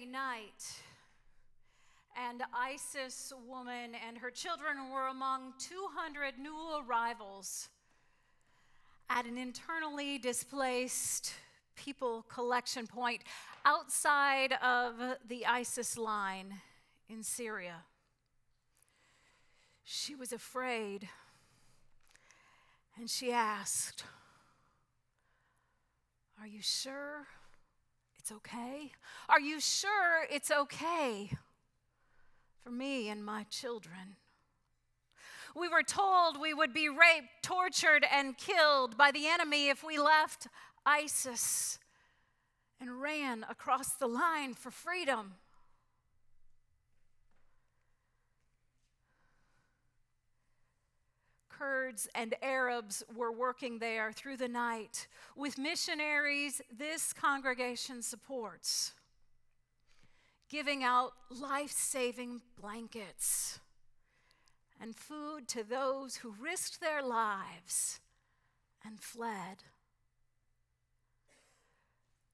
Night, and ISIS woman and her children were among 200 new arrivals at an internally displaced people collection point outside of the ISIS line in Syria. She was afraid and she asked, Are you sure it's okay? Are you sure it's okay for me and my children? We were told we would be raped, tortured, and killed by the enemy if we left ISIS and ran across the line for freedom. Kurds and Arabs were working there through the night with missionaries this congregation supports, giving out life saving blankets and food to those who risked their lives and fled.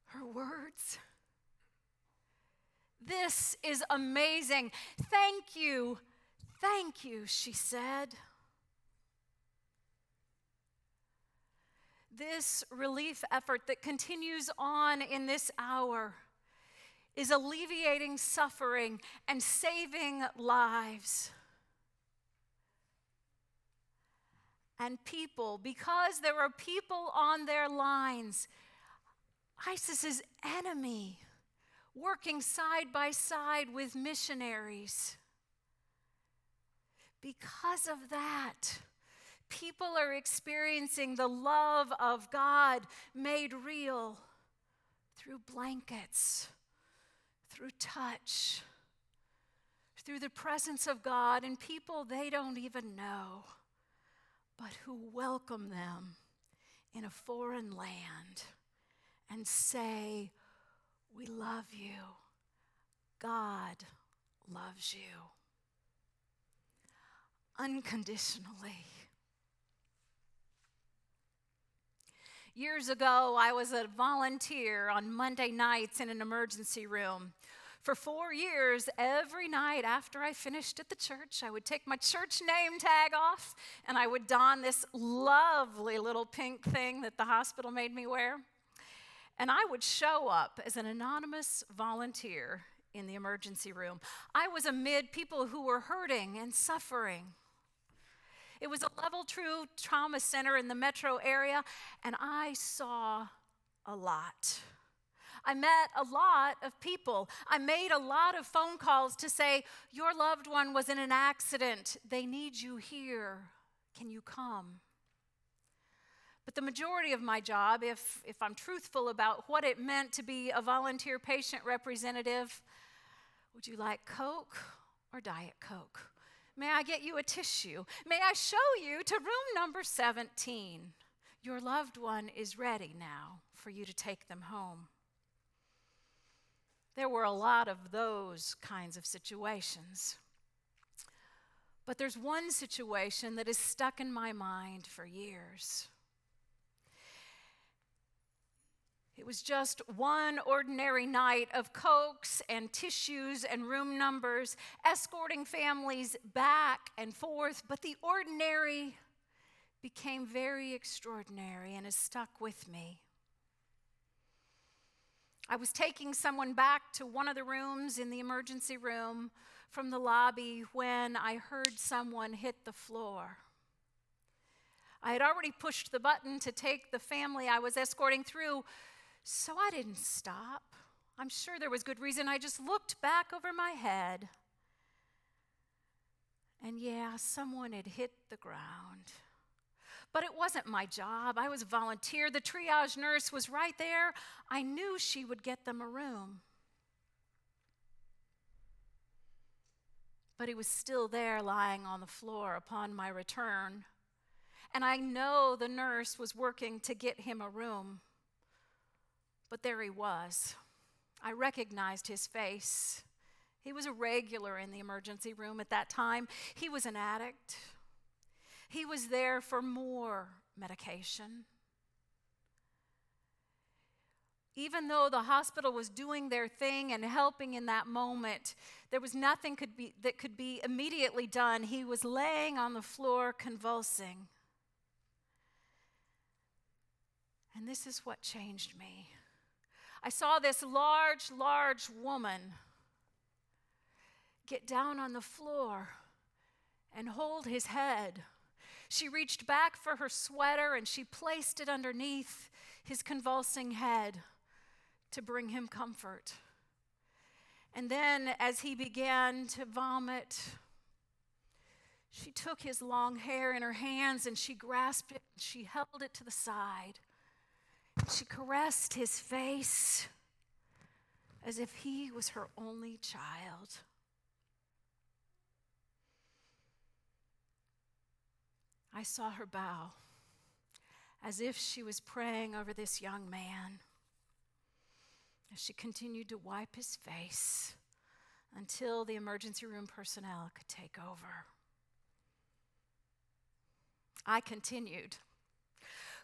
Her words. This is amazing. Thank you. Thank you, she said. This relief effort that continues on in this hour is alleviating suffering and saving lives. And people, because there are people on their lines, ISIS's enemy, working side by side with missionaries. Because of that, people are experiencing the love of God made real through blankets, through touch, through the presence of God, and people they don't even know, but who welcome them in a foreign land and say, We love you. God loves you unconditionally. Years ago, I was a volunteer on Monday nights in an emergency room. For four years, every night after I finished at the church, I would take my church name tag off and I would don this lovely little pink thing that the hospital made me wear. And I would show up as an anonymous volunteer in the emergency room. I was amid people who were hurting and suffering. It was a level true trauma center in the metro area, and I saw a lot. I met a lot of people. I made a lot of phone calls to say, Your loved one was in an accident. They need you here. Can you come? But the majority of my job, if, if I'm truthful about what it meant to be a volunteer patient representative, would you like Coke or Diet Coke? May I get you a tissue? May I show you to room number 17? Your loved one is ready now for you to take them home. There were a lot of those kinds of situations. But there's one situation that is stuck in my mind for years. It was just one ordinary night of cokes and tissues and room numbers, escorting families back and forth, but the ordinary became very extraordinary and has stuck with me. I was taking someone back to one of the rooms in the emergency room from the lobby when I heard someone hit the floor. I had already pushed the button to take the family I was escorting through so I didn't stop. I'm sure there was good reason. I just looked back over my head. And yeah, someone had hit the ground. But it wasn't my job. I was a volunteer. The triage nurse was right there. I knew she would get them a room. But he was still there lying on the floor upon my return. And I know the nurse was working to get him a room. But there he was. I recognized his face. He was a regular in the emergency room at that time. He was an addict. He was there for more medication. even though the hospital was doing their thing and helping in that moment, there was nothing could be, that could be immediately done. He was laying on the floor convulsing. And this is what changed me. I saw this large, large woman get down on the floor and hold his head. She reached back for her sweater and she placed it underneath his convulsing head to bring him comfort. And then, as he began to vomit, she took his long hair in her hands and she grasped it and she held it to the side. She caressed his face as if he was her only child. I saw her bow as if she was praying over this young man as she continued to wipe his face until the emergency room personnel could take over. I continued.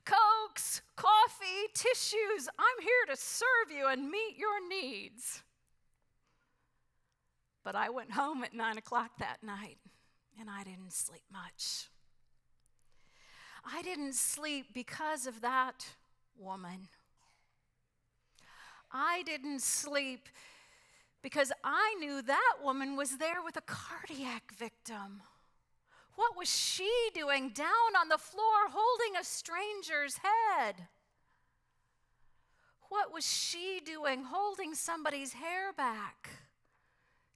Cokes, coffee, tissues, I'm here to serve you and meet your needs. But I went home at nine o'clock that night and I didn't sleep much. I didn't sleep because of that woman. I didn't sleep because I knew that woman was there with a cardiac victim. What was she doing down on the floor holding a stranger's head? What was she doing holding somebody's hair back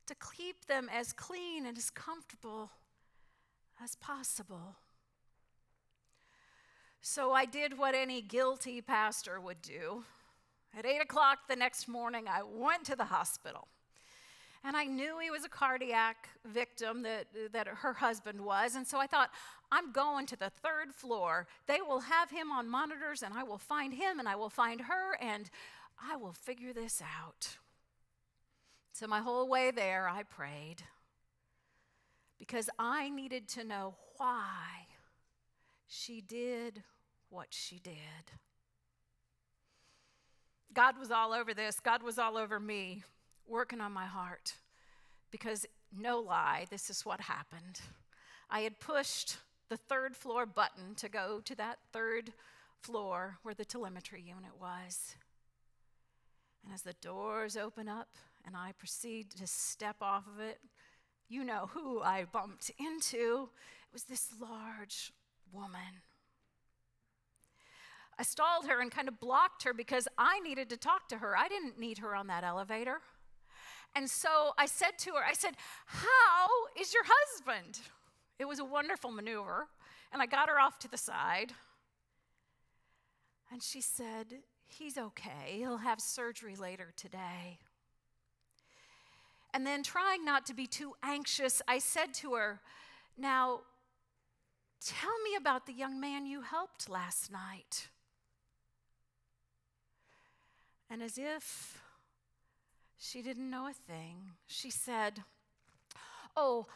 to keep them as clean and as comfortable as possible? So I did what any guilty pastor would do. At 8 o'clock the next morning, I went to the hospital. And I knew he was a cardiac victim that, that her husband was. And so I thought, I'm going to the third floor. They will have him on monitors, and I will find him, and I will find her, and I will figure this out. So my whole way there, I prayed because I needed to know why she did what she did. God was all over this. God was all over me, working on my heart. Because, no lie, this is what happened. I had pushed the third floor button to go to that third floor where the telemetry unit was. And as the doors open up and I proceed to step off of it, you know who I bumped into. It was this large woman. I stalled her and kind of blocked her because I needed to talk to her. I didn't need her on that elevator. And so I said to her, I said, How is your husband? It was a wonderful maneuver. And I got her off to the side. And she said, He's okay. He'll have surgery later today. And then, trying not to be too anxious, I said to her, Now, tell me about the young man you helped last night. And as if she didn't know a thing, she said, Oh,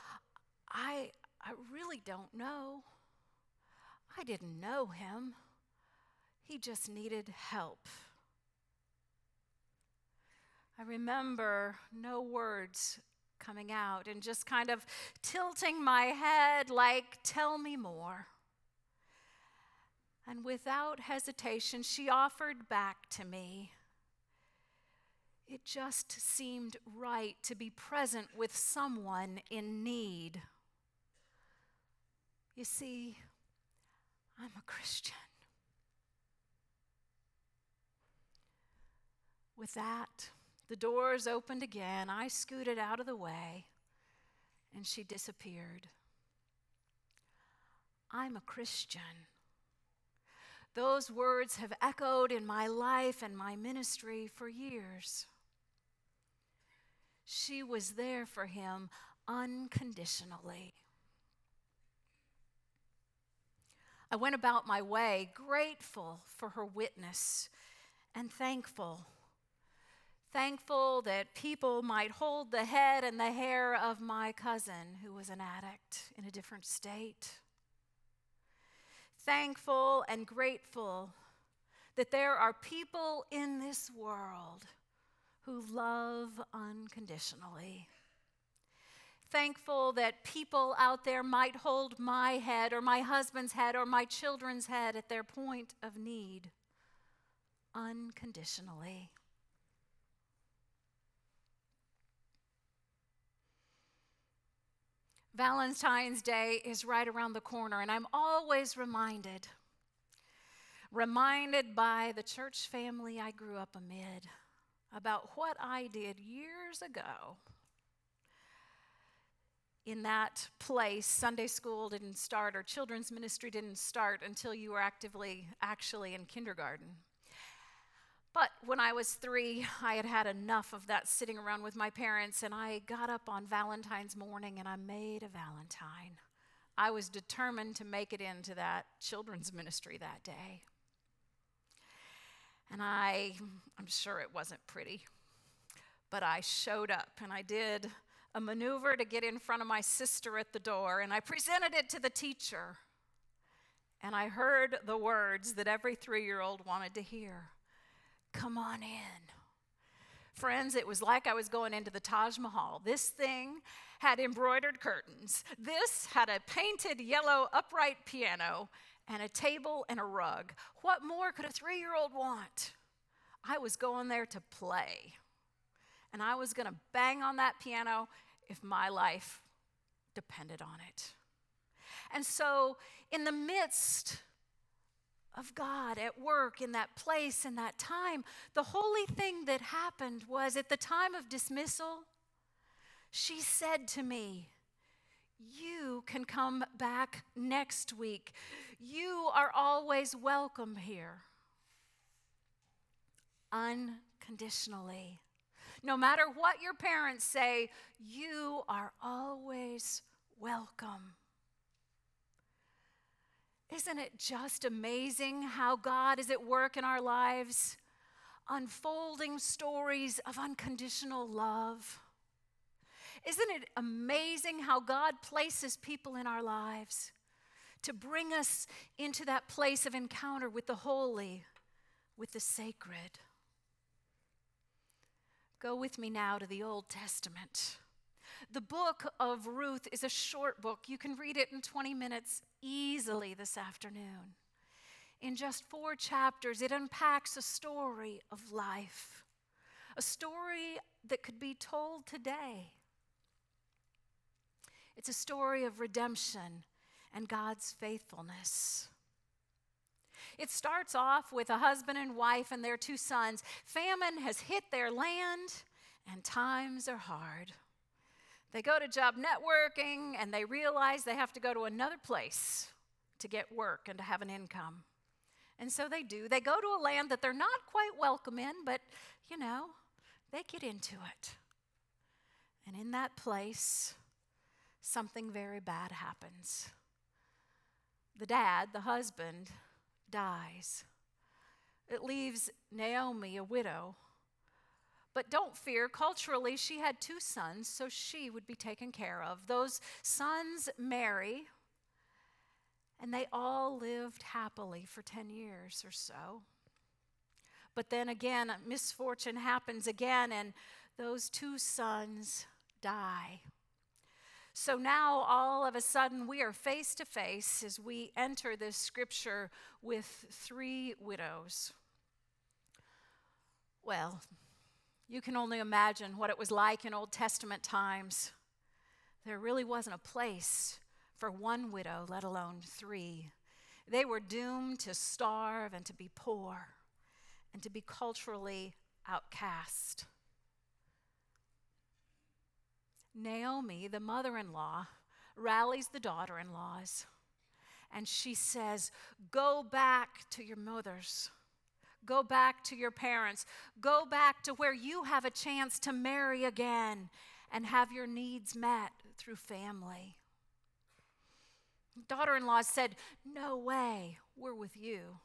I, I really don't know. I didn't know him. He just needed help. I remember no words coming out and just kind of tilting my head, like, Tell me more. And without hesitation, she offered back to me it just seemed right to be present with someone in need. You see, I'm a Christian. With that, the doors opened again. I scooted out of the way, and she disappeared. I'm a Christian. Those words have echoed in my life and my ministry for years. She was there for him unconditionally. I went about my way grateful for her witness and thankful. Thankful that people might hold the head and the hair of my cousin who was an addict in a different state. Thankful and grateful that there are people in this world who love unconditionally. Thankful that people out there might hold my head or my husband's head or my children's head at their point of need unconditionally. Valentine's Day is right around the corner, and I'm always reminded, reminded by the church family I grew up amid about what I did years ago. In that place, Sunday school didn't start, or children's ministry didn't start until you were actively, actually in kindergarten. But when I was three, I had had enough of that sitting around with my parents, and I got up on Valentine's morning and I made a Valentine. I was determined to make it into that children's ministry that day. And I, I'm sure it wasn't pretty, but I showed up and I did a maneuver to get in front of my sister at the door, and I presented it to the teacher. And I heard the words that every three year old wanted to hear Come on in. Friends, it was like I was going into the Taj Mahal. This thing had embroidered curtains. This had a painted yellow upright piano and a table and a rug. What more could a three year old want? I was going there to play. And I was going to bang on that piano if my life depended on it. And so, in the midst of God at work in that place in that time. The holy thing that happened was at the time of dismissal, she said to me, You can come back next week. You are always welcome here. Unconditionally. No matter what your parents say, you are always welcome. Isn't it just amazing how God is at work in our lives, unfolding stories of unconditional love? Isn't it amazing how God places people in our lives to bring us into that place of encounter with the holy, with the sacred? Go with me now to the Old Testament. The book of Ruth is a short book. You can read it in 20 minutes easily this afternoon. In just four chapters, it unpacks a story of life, a story that could be told today. It's a story of redemption and God's faithfulness. It starts off with a husband and wife and their two sons. Famine has hit their land, and times are hard. They go to job networking and they realize they have to go to another place to get work and to have an income. And so they do. They go to a land that they're not quite welcome in, but you know, they get into it. And in that place, something very bad happens. The dad, the husband, dies. It leaves Naomi a widow but don't fear, culturally, she had two sons, so she would be taken care of. Those sons marry, and they all lived happily for 10 years or so. But then again, misfortune happens again, and those two sons die. So now, all of a sudden, we are face to face as we enter this scripture with three widows. Well, you can only imagine what it was like in Old Testament times. There really wasn't a place for one widow, let alone three. They were doomed to starve and to be poor and to be culturally outcast. Naomi, the mother in law, rallies the daughter in laws and she says, Go back to your mothers Go back to your parents. Go back to where you have a chance to marry again and have your needs met through family. Daughter in law said, No way, we're with you.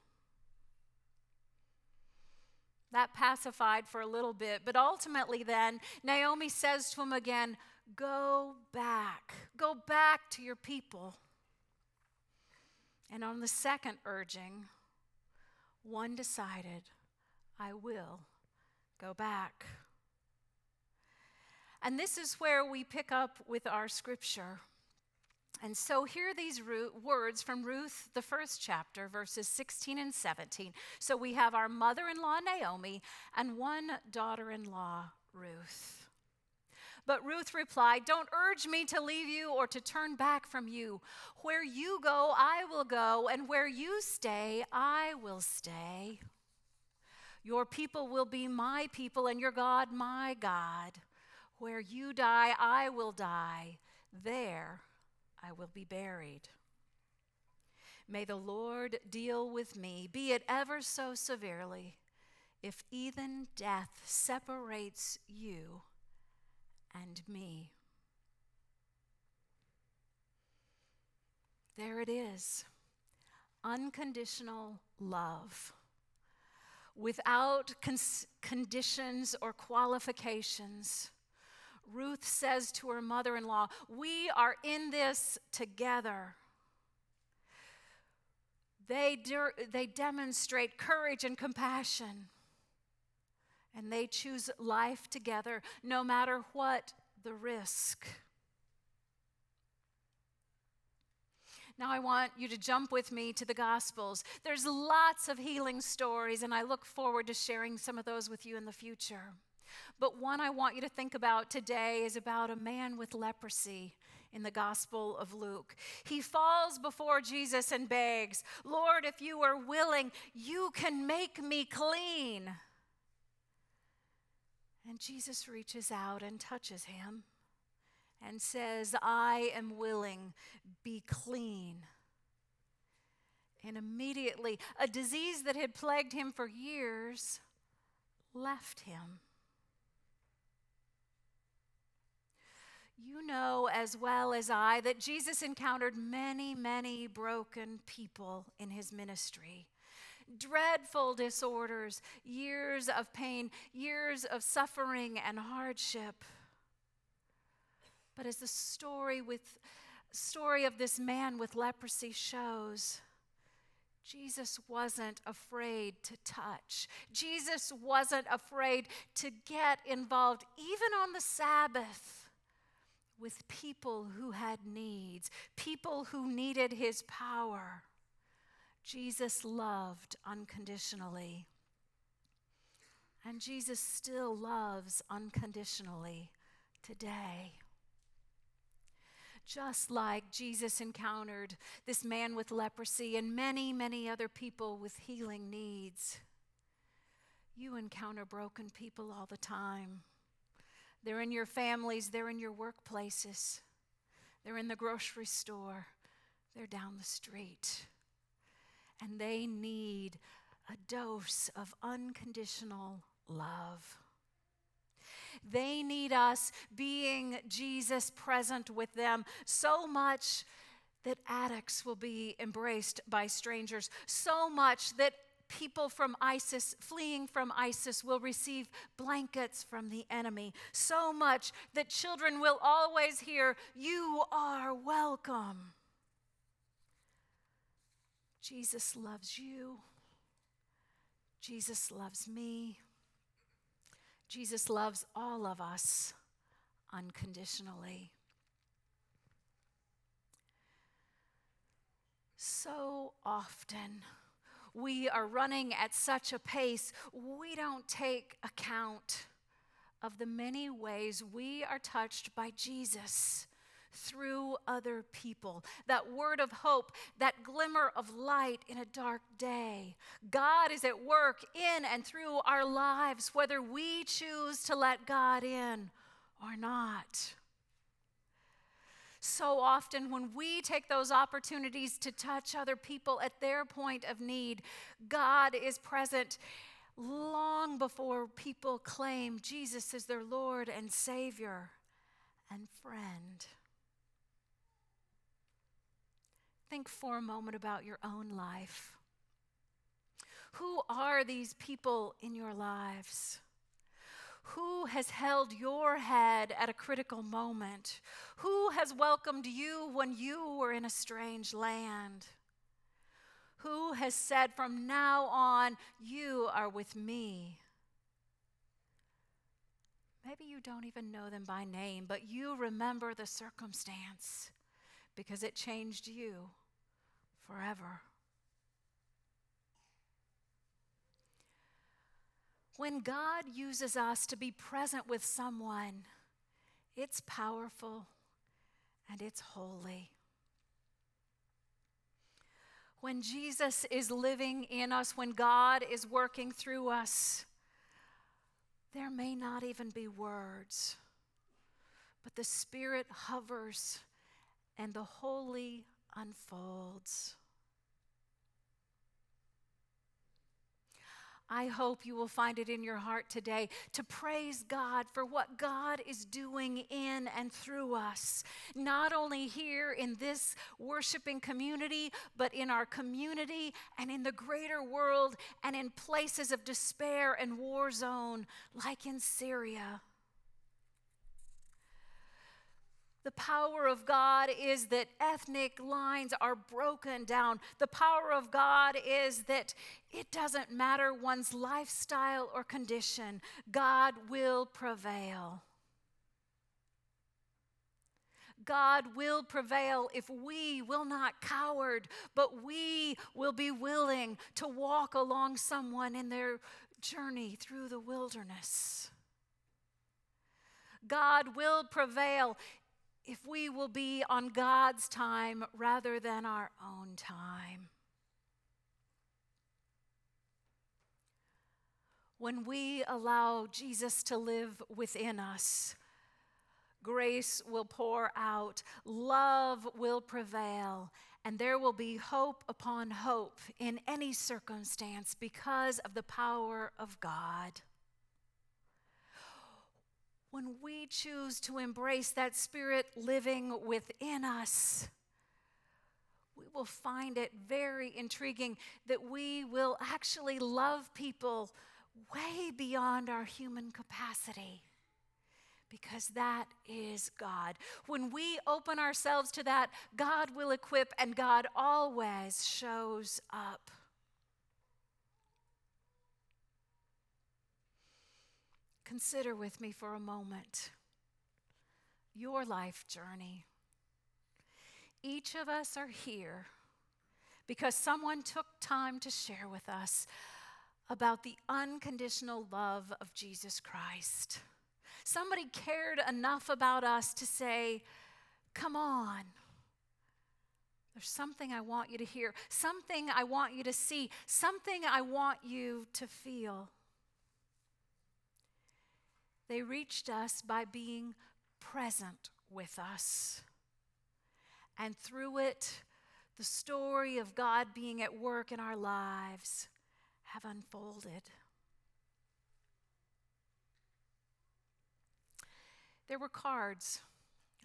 That pacified for a little bit, but ultimately, then, Naomi says to him again, Go back, go back to your people. And on the second urging, one decided, I will go back. And this is where we pick up with our scripture. And so here are these words from Ruth, the first chapter, verses 16 and 17. So we have our mother in law, Naomi, and one daughter in law, Ruth. But Ruth replied, Don't urge me to leave you or to turn back from you. Where you go, I will go, and where you stay, I will stay. Your people will be my people, and your God my God. Where you die, I will die. There I will be buried. May the Lord deal with me, be it ever so severely, if even death separates you and me. There it is unconditional love without cons- conditions or qualifications. Ruth says to her mother in law, We are in this together. They, de- they demonstrate courage and compassion and they choose life together no matter what the risk. Now, I want you to jump with me to the Gospels. There's lots of healing stories, and I look forward to sharing some of those with you in the future. But one I want you to think about today is about a man with leprosy in the Gospel of Luke. He falls before Jesus and begs, Lord, if you are willing, you can make me clean. And Jesus reaches out and touches him and says, I am willing, be clean. And immediately, a disease that had plagued him for years left him. You know as well as I that Jesus encountered many, many broken people in his ministry dreadful disorders, years of pain, years of suffering and hardship. But as the story with story of this man with leprosy shows, Jesus wasn't afraid to touch. Jesus wasn't afraid to get involved, even on the Sabbath, with people who had needs, people who needed his power. Jesus loved unconditionally. And Jesus still loves unconditionally today. Just like Jesus encountered this man with leprosy and many, many other people with healing needs, you encounter broken people all the time. They're in your families, they're in your workplaces, they're in the grocery store, they're down the street and they need a dose of unconditional love. They need us being Jesus present with them so much that addicts will be embraced by strangers, so much that people from ISIS, fleeing from ISIS, will receive blankets from the enemy, so much that children will always hear, You are welcome. Jesus loves you. Jesus loves me. Jesus loves all of us unconditionally. So often, we are running at such a pace, we don't take account of the many ways we are touched by Jesus through other people. That word of hope, that glimmer of light in a dark day. God is at work in and through our lives, whether we choose to let God in or not. So often, when we take those opportunities to touch other people at their point of need, God is present long before people claim Jesus as their Lord and Savior and friend. Think for a moment about your own life. Who are these people in your lives? Who has held your head at a critical moment? Who has welcomed you when you were in a strange land? Who has said, From now on, you are with me? Maybe you don't even know them by name, but you remember the circumstance because it changed you forever. When God uses us to be present with someone, it's powerful and it's holy. When Jesus is living in us, when God is working through us, there may not even be words, but the Spirit hovers and the holy unfolds. I hope you will find it in your heart today to praise God for what God is doing in and through us, not only here in this worshiping community, but in our community and in the greater world and in places of despair and war zone, like in Syria. The power of God is that ethnic lines are broken down. The power of God is that it doesn't matter one's lifestyle or condition, God will prevail. God will prevail if we will not coward, but we will be willing to walk along someone in their journey through the wilderness. God will prevail if we will be on God's time rather than our own time. When we allow Jesus to live within us, grace will pour out, love will prevail, and there will be hope upon hope in any circumstance because of the power of God when we choose to embrace that Spirit living within us, we will find it very intriguing that we will actually love people way beyond our human capacity. Because that is God. When we open ourselves to that, God will equip and God always shows up. Consider with me for a moment your life journey. Each of us are here because someone took time to share with us about the unconditional love of Jesus Christ. Somebody cared enough about us to say, Come on. There's something I want you to hear, something I want you to see, something I want you to feel. They reached us by being present with us. And through it, the story of God being at work in our lives have unfolded. There were cards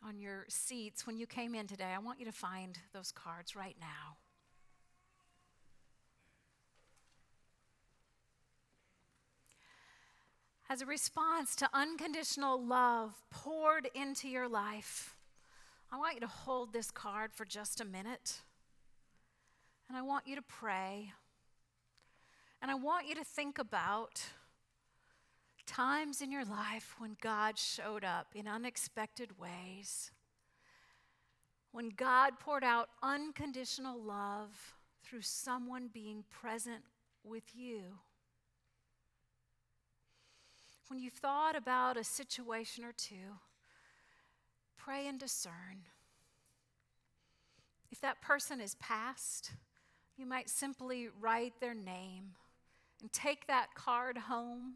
on your seats when you came in today. I want you to find those cards right now. As a response to unconditional love poured into your life, I want you to hold this card for just a minute. And I want you to pray. And I want you to think about times in your life when God showed up in unexpected ways. When God poured out unconditional love through someone being present with you when you've thought about a situation or two, pray and discern. If that person is past, you might simply write their name and take that card home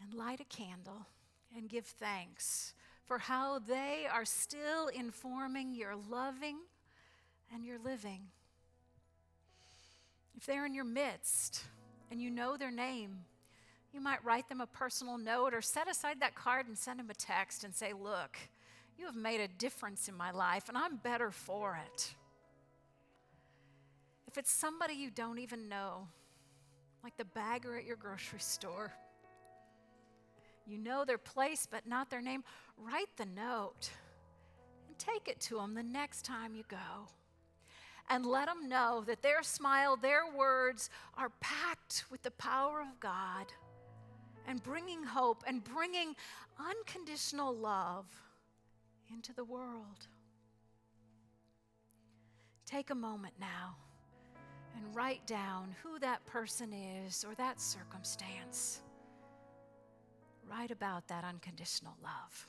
and light a candle and give thanks for how they are still informing your loving and your living. If they're in your midst and you know their name, you might write them a personal note or set aside that card and send them a text and say, Look, you have made a difference in my life, and I'm better for it. If it's somebody you don't even know, like the bagger at your grocery store, you know their place but not their name, write the note and take it to them the next time you go. and let them know that their smile, their words are packed with the power of God and bringing hope and bringing unconditional love into the world. Take a moment now and write down who that person is or that circumstance. Write about that unconditional love.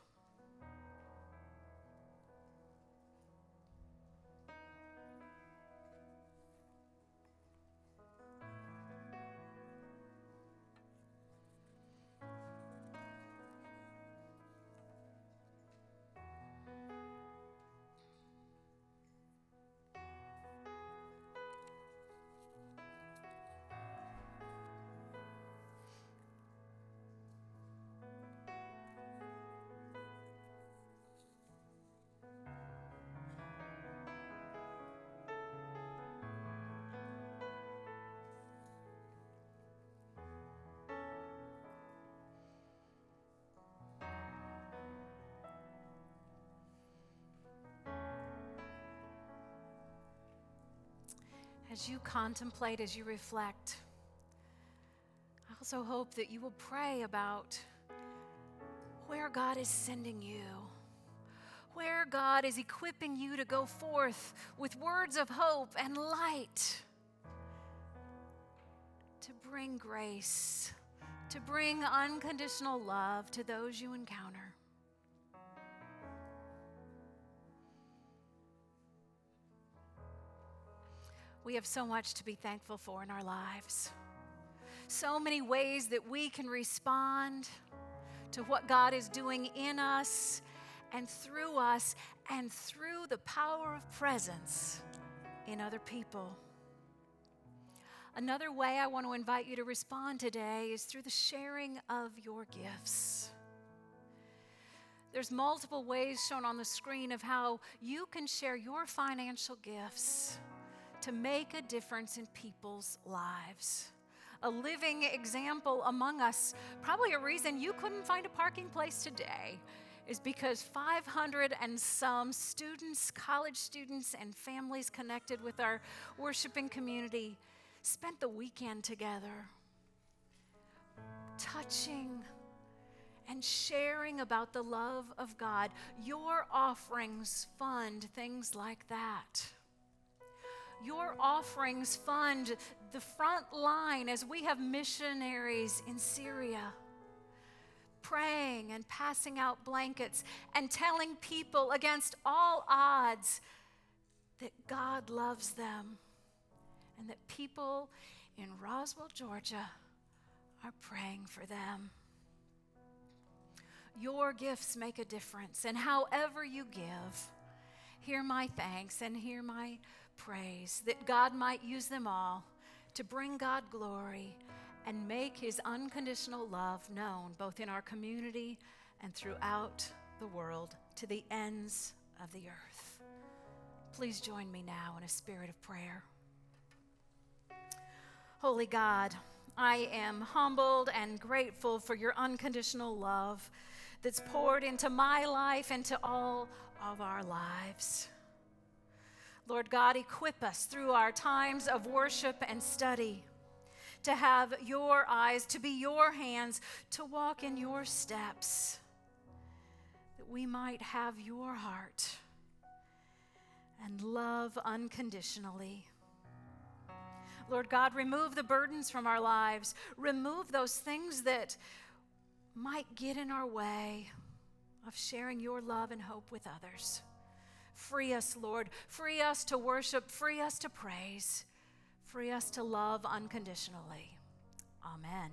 As you contemplate, as you reflect, I also hope that you will pray about where God is sending you, where God is equipping you to go forth with words of hope and light to bring grace, to bring unconditional love to those you encounter. We have so much to be thankful for in our lives. So many ways that we can respond to what God is doing in us and through us and through the power of presence in other people. Another way I want to invite you to respond today is through the sharing of your gifts. There's multiple ways shown on the screen of how you can share your financial gifts to make a difference in people's lives. A living example among us, probably a reason you couldn't find a parking place today is because 500 and some students, college students, and families connected with our worshiping community spent the weekend together, touching and sharing about the love of God. Your offerings fund things like that. Your offerings fund the front line as we have missionaries in Syria praying and passing out blankets and telling people against all odds that God loves them and that people in Roswell, Georgia are praying for them. Your gifts make a difference, and however you give, hear my thanks and hear my praise, that God might use them all to bring God glory and make his unconditional love known both in our community and throughout the world to the ends of the earth. Please join me now in a spirit of prayer. Holy God, I am humbled and grateful for your unconditional love that's poured into my life and to all of our lives. Lord God, equip us through our times of worship and study to have your eyes, to be your hands, to walk in your steps, that we might have your heart and love unconditionally. Lord God, remove the burdens from our lives. Remove those things that might get in our way of sharing your love and hope with others. Free us, Lord. Free us to worship. Free us to praise. Free us to love unconditionally. Amen.